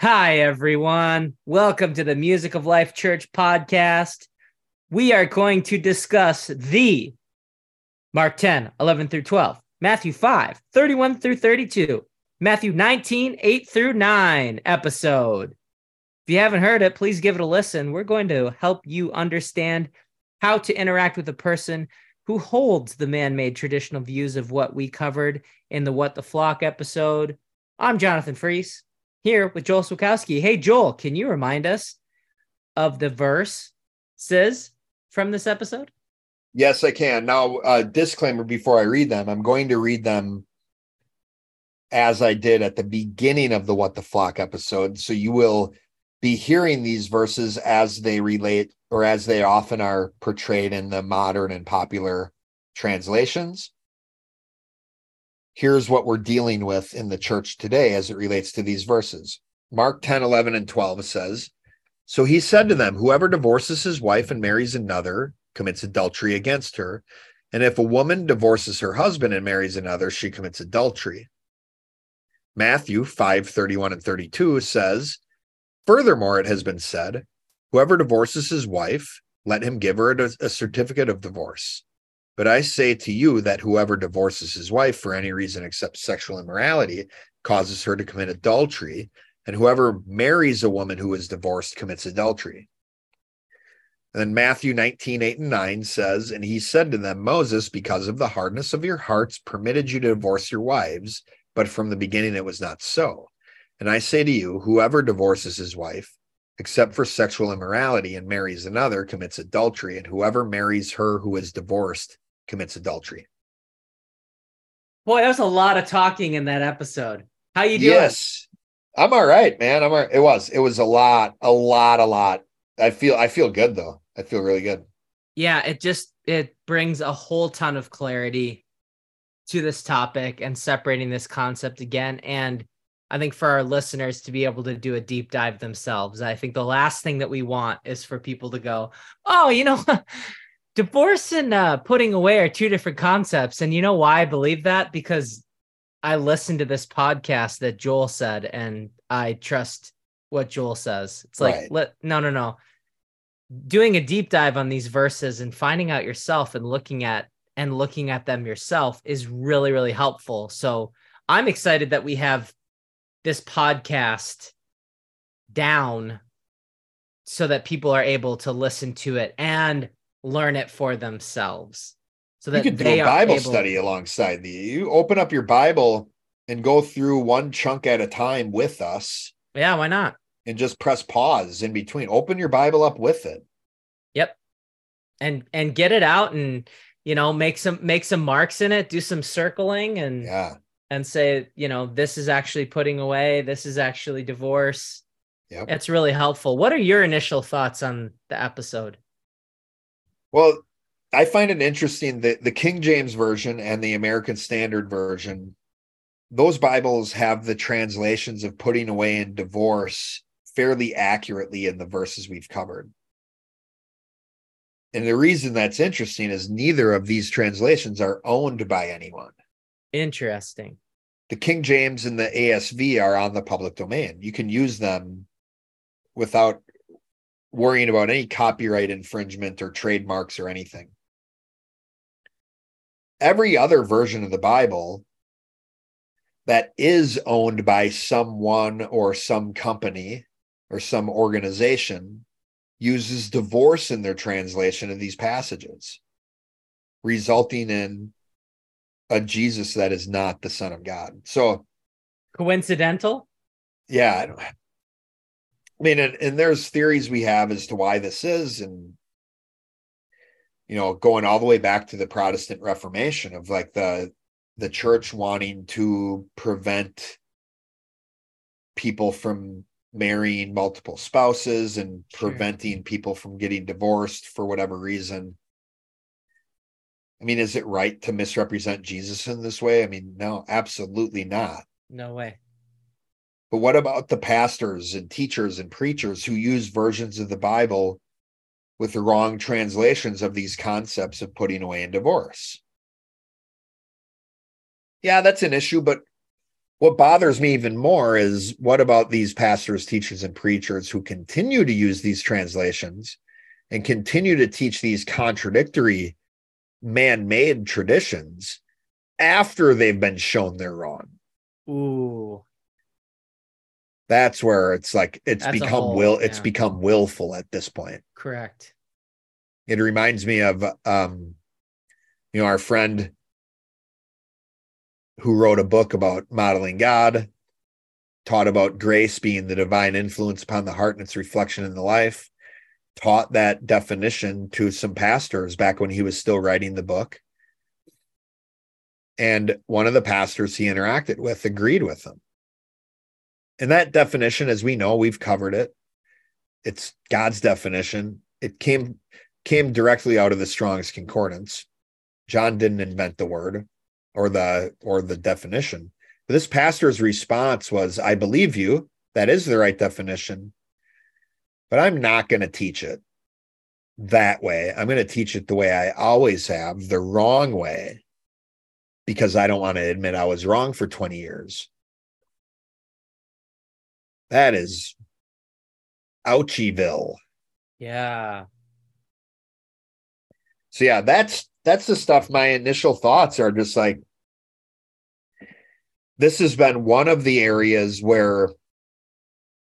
Hi, everyone. Welcome to the Music of Life Church podcast. We are going to discuss the Mark 10, 11 through 12, Matthew 5, 31 through 32, Matthew 19, 8 through 9 episode. If you haven't heard it, please give it a listen. We're going to help you understand how to interact with a person who holds the man made traditional views of what we covered in the What the Flock episode. I'm Jonathan Freese here with Joel Swakowski. Hey, Joel, can you remind us of the verse says from this episode? Yes, I can. Now, uh, disclaimer before I read them, I'm going to read them as I did at the beginning of the What the Flock episode. So you will be hearing these verses as they relate or as they often are portrayed in the modern and popular translations here's what we're dealing with in the church today as it relates to these verses. Mark 10, 11, and 12 says, So he said to them, Whoever divorces his wife and marries another commits adultery against her. And if a woman divorces her husband and marries another, she commits adultery. Matthew 5, 31 and 32 says, Furthermore, it has been said, Whoever divorces his wife, let him give her a, certificate of divorce. But I say to you that whoever divorces his wife for any reason except sexual immorality causes her to commit adultery, and whoever marries a woman who is divorced commits adultery. And then Matthew 19, 8 and 9 says, And he said to them, Moses, because of the hardness of your hearts, permitted you to divorce your wives, but from the beginning it was not so. And I say to you, whoever divorces his wife, except for sexual immorality, and marries another, commits adultery, and whoever marries her who is divorced commits adultery. Boy, that was a lot of talking in that episode. How you doing? Yes. I'm all right, man. I'm all right. It was. It was a lot, a lot, a lot. I feel I feel good though. I feel really good. Yeah, it just it brings a whole ton of clarity to this topic and separating this concept again and I think for our listeners to be able to do a deep dive themselves. I think the last thing that we want is for people to go, "Oh, you know, divorce and uh, putting away are two different concepts. And you know why I believe that? Because I listened to this podcast that Joel said, and I trust what Joel says. It's like, right. let no, no, no. Doing a deep dive on these verses and finding out yourself and looking at and looking at them yourself is really, really helpful. So I'm excited that we have this podcast down so that people are able to listen to it and learn it for themselves. So that you could do a Bible able... study alongside the you open up your Bible and go through one chunk at a time with us. Yeah, why not? And just press pause in between. Open your Bible up with it. Yep. And and get it out and you know make some make some marks in it, do some circling and yeah and say, you know, this is actually putting away, this is actually divorce. Yep. It's really helpful. What are your initial thoughts on the episode? Well, I find it interesting that the King James version and the American Standard version, those Bibles have the translations of putting away and divorce fairly accurately in the verses we've covered. And the reason that's interesting is neither of these translations are owned by anyone. Interesting. The King James and the ASV are on the public domain. You can use them without worrying about any copyright infringement or trademarks or anything. Every other version of the Bible that is owned by someone or some company or some organization uses divorce in their translation of these passages, resulting in a Jesus that is not the Son of God. So coincidental? Yeah, I mean, and, and there's theories we have as to why this is, and you know, going all the way back to the Protestant Reformation of like the the church wanting to prevent people from marrying multiple spouses and sure. preventing people from getting divorced for whatever reason. I mean, is it right to misrepresent Jesus in this way? I mean, no, absolutely not. No way. But what about the pastors and teachers and preachers who use versions of the Bible with the wrong translations of these concepts of putting away and divorce? Yeah, that's an issue, but what bothers me even more is what about these pastors, teachers, and preachers who continue to use these translations and continue to teach these contradictory man made traditions after they've been shown they're wrong? Ooh. That's where it's like it's That's become whole- will it's become willful at this point. Correct. It reminds me of um you know our friend who wrote a book about modeling God, taught about grace being the divine influence upon the heart and its reflection in the life, taught that definition to some pastors back when he was still writing the book. And one of the pastors he interacted with agreed with him. And that definition, as we know, we've covered it. It's God's definition. It came came directly out of the Strong's Concordance. John didn't invent the word or the or the definition. But this pastor's response was, I believe you. That is the right definition. But I'm not going to teach it that way. I'm going to teach it the way I always have, the wrong way, because I don't want to admit I was wrong for 20 years. That is ouchieville. Yeah. So yeah, that's that's the stuff. My initial thoughts are just like this has been one of the areas where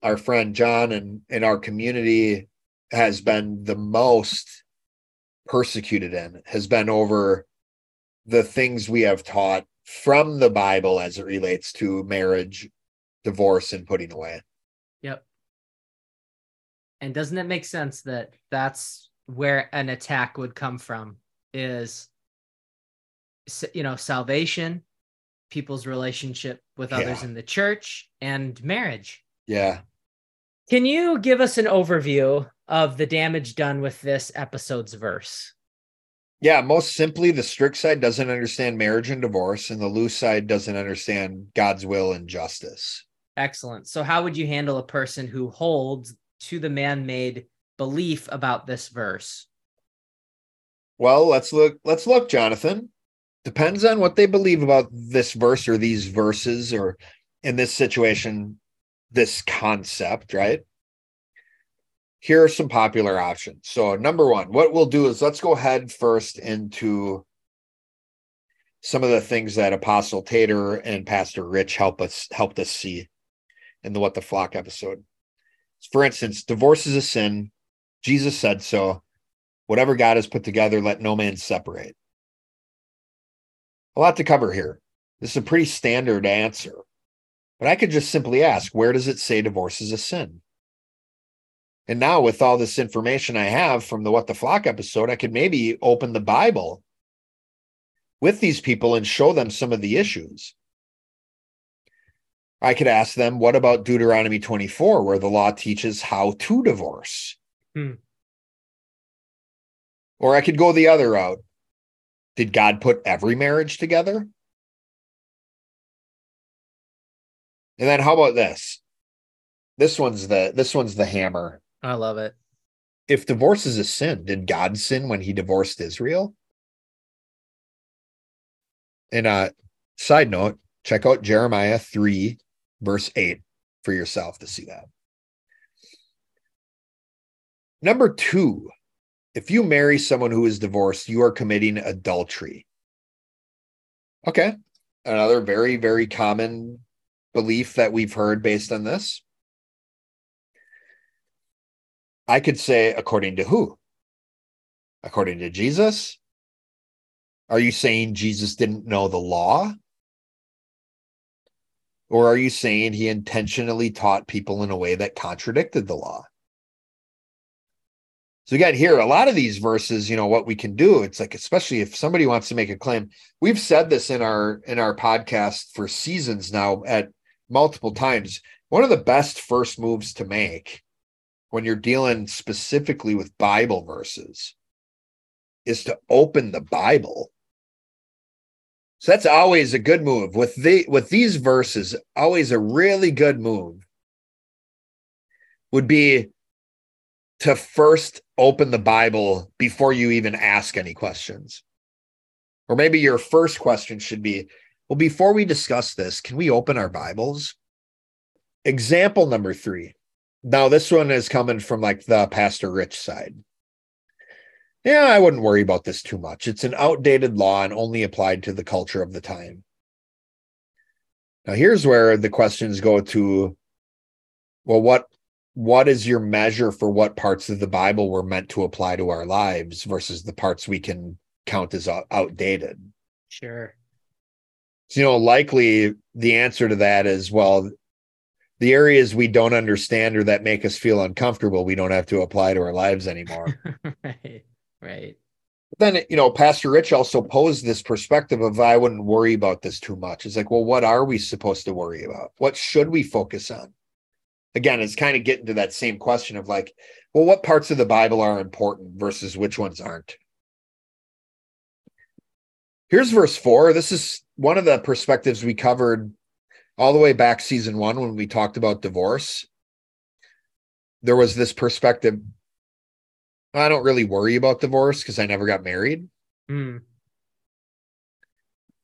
our friend John and in our community has been the most persecuted in has been over the things we have taught from the Bible as it relates to marriage, divorce, and putting away. Yep. And doesn't it make sense that that's where an attack would come from is you know salvation, people's relationship with others Yeah. in the church and marriage. Yeah. Can you give us an overview of the damage done with this episode's verse? Yeah, most simply, the strict side doesn't understand marriage and divorce, and the loose side doesn't understand God's will and justice. Excellent. So how would you handle a person who holds to the man-made belief about this verse? Well, let's look. Let's look, Jonathan. Depends on what they believe about this verse or these verses, or in this situation, this concept, right? Here are some popular options. So, number one, what we'll do is let's go ahead first into some of the things that Apostle Tater and Pastor Rich help us helped us see in the What the Flock episode. For instance, divorce is a sin. Jesus said so. Whatever God has put together, let no man separate. A lot to cover here. This is a pretty standard answer. But I could just simply ask, where does it say divorce is a sin? And now, with all this information I have from the What the Flock episode, I could maybe open the Bible with these people and show them some of the issues. I could ask them, what about Deuteronomy 24, where the law teaches how to divorce? Hmm. Or I could go the other route. Did God put every marriage together? And then how about this? This one's the this one's the hammer. I love it. If divorce is a sin, did God sin when he divorced Israel? And uh side note, check out Jeremiah 3 verse 8 for yourself to see that. Number 2, if you marry someone who is divorced, you are committing adultery. Okay. Another very, very common belief that we've heard based on this. I could say, according to who? According to Jesus? Are you saying Jesus didn't know the law? Or are you saying he intentionally taught people in a way that contradicted the law? So again, here, a lot of these verses, you know, what we can do, it's like, especially if somebody wants to make a claim, we've said this in our in our podcast for seasons now at multiple times. One of the best first moves to make when you're dealing specifically with Bible verses is to open the Bible. So that's always a good move. With the with these verses, always a really good move would be to first open the Bible before you even ask any questions. Or maybe your first question should be, Well, before we discuss this, can we open our Bibles? Example number three. Now, this one is coming from like the Pastor Rich side. Yeah, I wouldn't worry about this too much. It's an outdated law and only applied to the culture of the time. Now, here's where the questions go to well, what what is your measure for what parts of the Bible were meant to apply to our lives versus the parts we can count as outdated? Sure. So, you know, likely the answer to that is well, the areas we don't understand or that make us feel uncomfortable, we don't have to apply to our lives anymore. right. Right. Then, you know, Pastor Rich also posed this perspective of I wouldn't worry about this too much. It's like, well, what are we supposed to worry about? What should we focus on? Again, it's kind of getting to that same question of like, well, what parts of the Bible are important versus which ones aren't? Here's verse four. This is one of the perspectives we covered all the way back season one when we talked about divorce. There was this perspective I don't really worry about divorce because I never got married. Mm.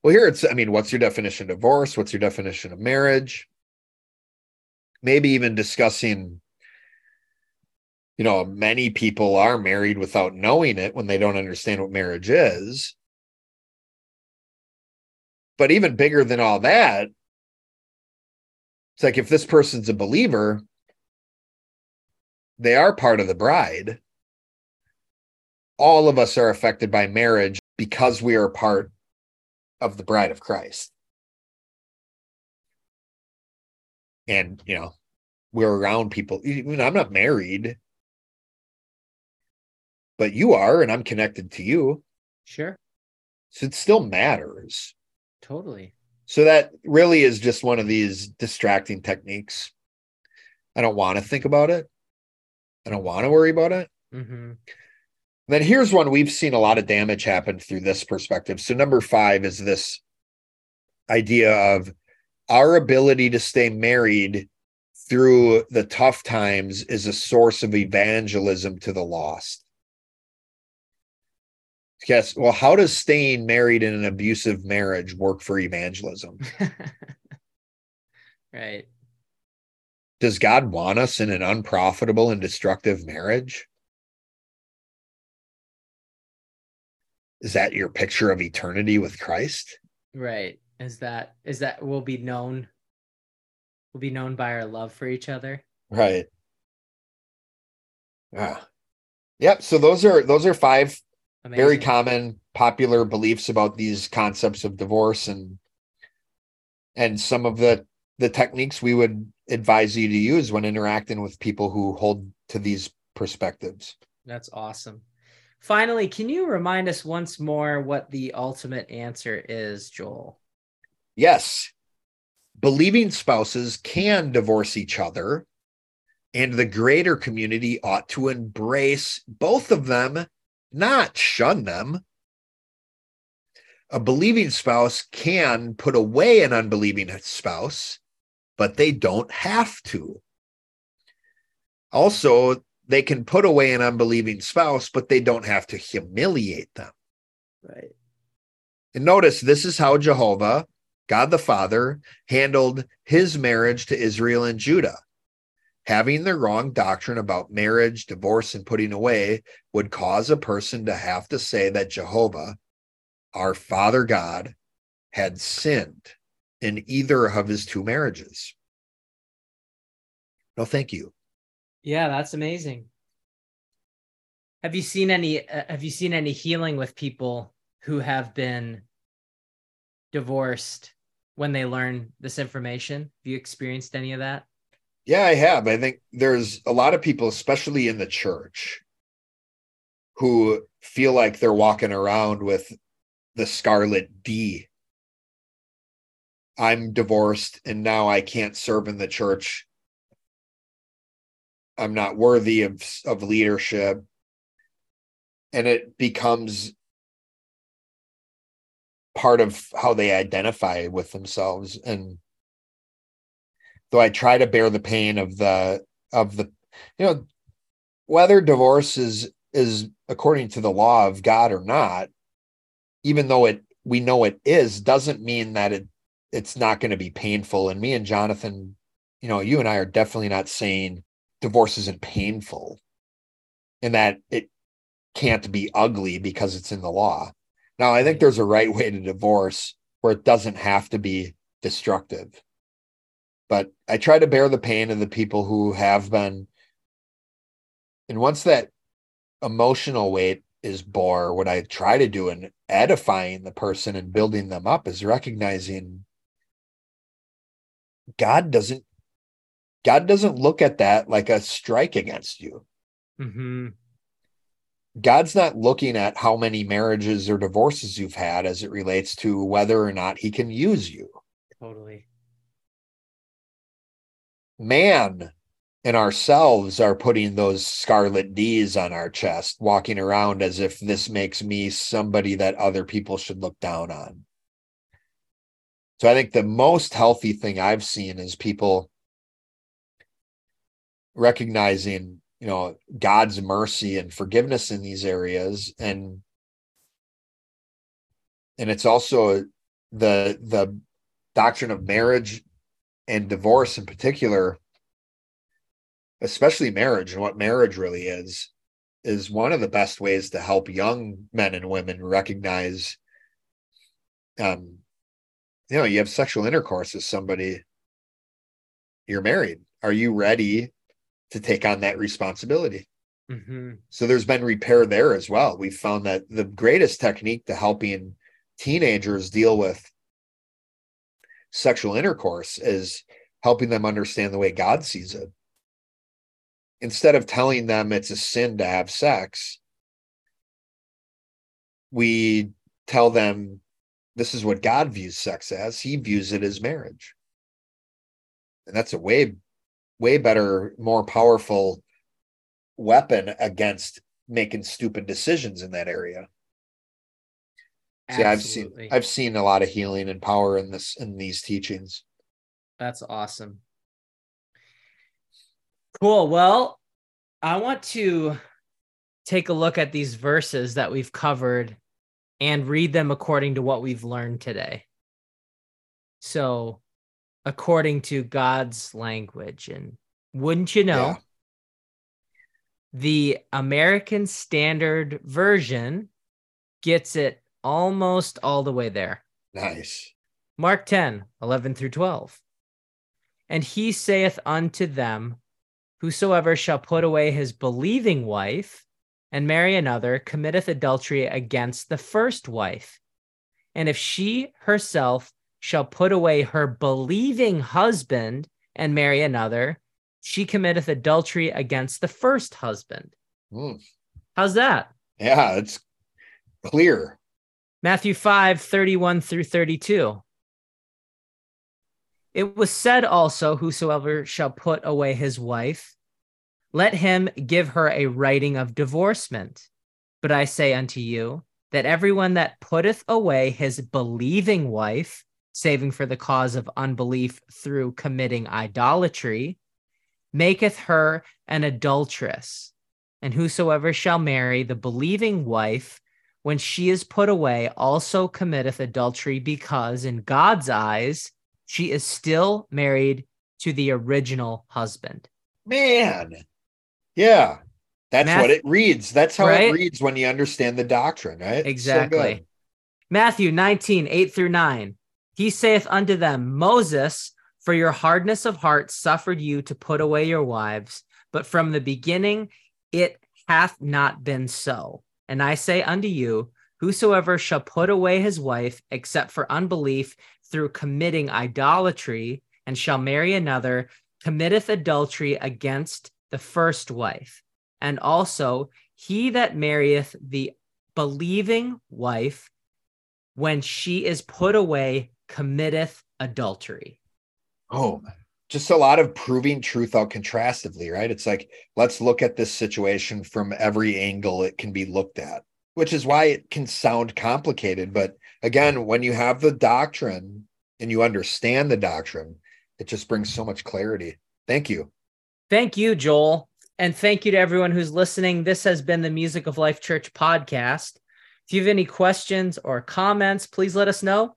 Well, here it's, I mean, what's your definition of divorce? What's your definition of marriage? Maybe even discussing, you know, many people are married without knowing it when they don't understand what marriage is. But even bigger than all that, it's like if this person's a believer, they are part of the bride all of us are affected by marriage because we are part of the bride of Christ. And, you know, we're around people. I'm not married, but you are, and I'm connected to you. Sure. So it still matters. Totally. So that really is just one of these distracting techniques. I don't want to think about it. I don't want to worry about it. Mm-hmm. Then here's one we've seen a lot of damage happen through this perspective. So, number five is this idea of our ability to stay married through the tough times is a source of evangelism to the lost. Yes. Well, how does staying married in an abusive marriage work for evangelism? right. Does God want us in an unprofitable and destructive marriage? Is that your picture of eternity with Christ? Right. Is that is that will be known will be known by our love for each other? Right. Yeah. Yep. So those are those are five Amazing. very common popular beliefs about these concepts of divorce and and some of the the techniques we would advise you to use when interacting with people who hold to these perspectives. That's awesome. Finally, can you remind us once more what the ultimate answer is, Joel? Yes. Believing spouses can divorce each other, and the greater community ought to embrace both of them, not shun them. A believing spouse can put away an unbelieving spouse, but they don't have to. Also, they can put away an unbelieving spouse, but they don't have to humiliate them. Right. And notice this is how Jehovah, God the Father, handled his marriage to Israel and Judah. Having the wrong doctrine about marriage, divorce, and putting away would cause a person to have to say that Jehovah, our Father God, had sinned in either of his two marriages. No, thank you. Yeah, that's amazing. Have you seen any uh, have you seen any healing with people who have been divorced when they learn this information? Have you experienced any of that? Yeah, I have. I think there's a lot of people especially in the church who feel like they're walking around with the scarlet D. I'm divorced and now I can't serve in the church I'm not worthy of of leadership and it becomes part of how they identify with themselves and though I try to bear the pain of the of the you know whether divorce is is according to the law of God or not even though it we know it is doesn't mean that it it's not going to be painful. And me and Jonathan, you know, you and I are definitely not saying divorce isn't painful and that it can't be ugly because it's in the law. Now, I think there's a right way to divorce where it doesn't have to be destructive. But I try to bear the pain of the people who have been. And once that emotional weight is bore, what I try to do in edifying the person and building them up is recognizing God doesn't God doesn't look at that like a strike against you. Mm-hmm. God's not looking at how many marriages or divorces you've had as it relates to whether or not he can use you. Totally. Man and ourselves are putting those scarlet D's on our chest, walking around as if this makes me somebody that other people should look down on. So I think the most healthy thing I've seen is people recognizing, you know, God's mercy and forgiveness in these areas. And and it's also the the doctrine of marriage and divorce in particular especially marriage and what marriage really is is one of the best ways to help young men and women recognize um you know you have sexual intercourse with somebody you're married. Are you ready to take on that responsibility Mm-hmm. so there's been repair there as well we found that the greatest technique to helping teenagers deal with sexual intercourse is helping them understand the way god sees it instead of telling them it's a sin to have sex we tell them this is what God views sex as. He views it as marriage. And that's a way, way better, more powerful weapon against making stupid decisions in that area. See, I've seen I've seen a lot of healing and power in this in these teachings. That's awesome. Cool. Well, I want to take a look at these verses that we've covered and read them according to what we've learned today. So, according to God's language. And wouldn't you know, Yeah. the American Standard Version gets it almost all the way there. Nice. Mark 10, 11 through 12. And he saith unto them, Whosoever shall put away his believing wife and marry another committeth adultery against the first wife. And if she herself shall put away her believing husband and marry another, she committeth adultery against the first husband. Hmm. How's that? Yeah, it's clear. Matthew 5 31 through 32. It was said also, Whosoever shall put away his wife, let him give her a writing of divorcement. But I say unto you, that everyone that putteth away his believing wife, saving for the cause of unbelief through committing idolatry, maketh her an adulteress. And whosoever shall marry the believing wife, when she is put away, also committeth adultery, because in God's eyes, she is still married to the original husband. Man. Yeah. That's Math- what it reads. That's how Right? it reads when you understand the doctrine, right? Exactly. good. Matthew 19, 8 through 9. He saith unto them, Moses, for your hardness of heart suffered you to put away your wives, but from the beginning it hath not been so. And I say unto you, whosoever shall put away his wife, except for unbelief through committing idolatry, and shall marry another, committeth adultery against the first wife. And also, he that marrieth the believing wife, when she is put away, committeth adultery. Oh, just a lot of proving truth out contrastively, right? It's like, let's look at this situation from every angle it can be looked at, which is why it can sound complicated. But again, when you have the doctrine and you understand the doctrine, it just brings so much clarity. Thank you. Thank you, Joel. And thank you to everyone who's listening. This has been the Music of Life Church podcast. If you have any questions or comments, please let us know.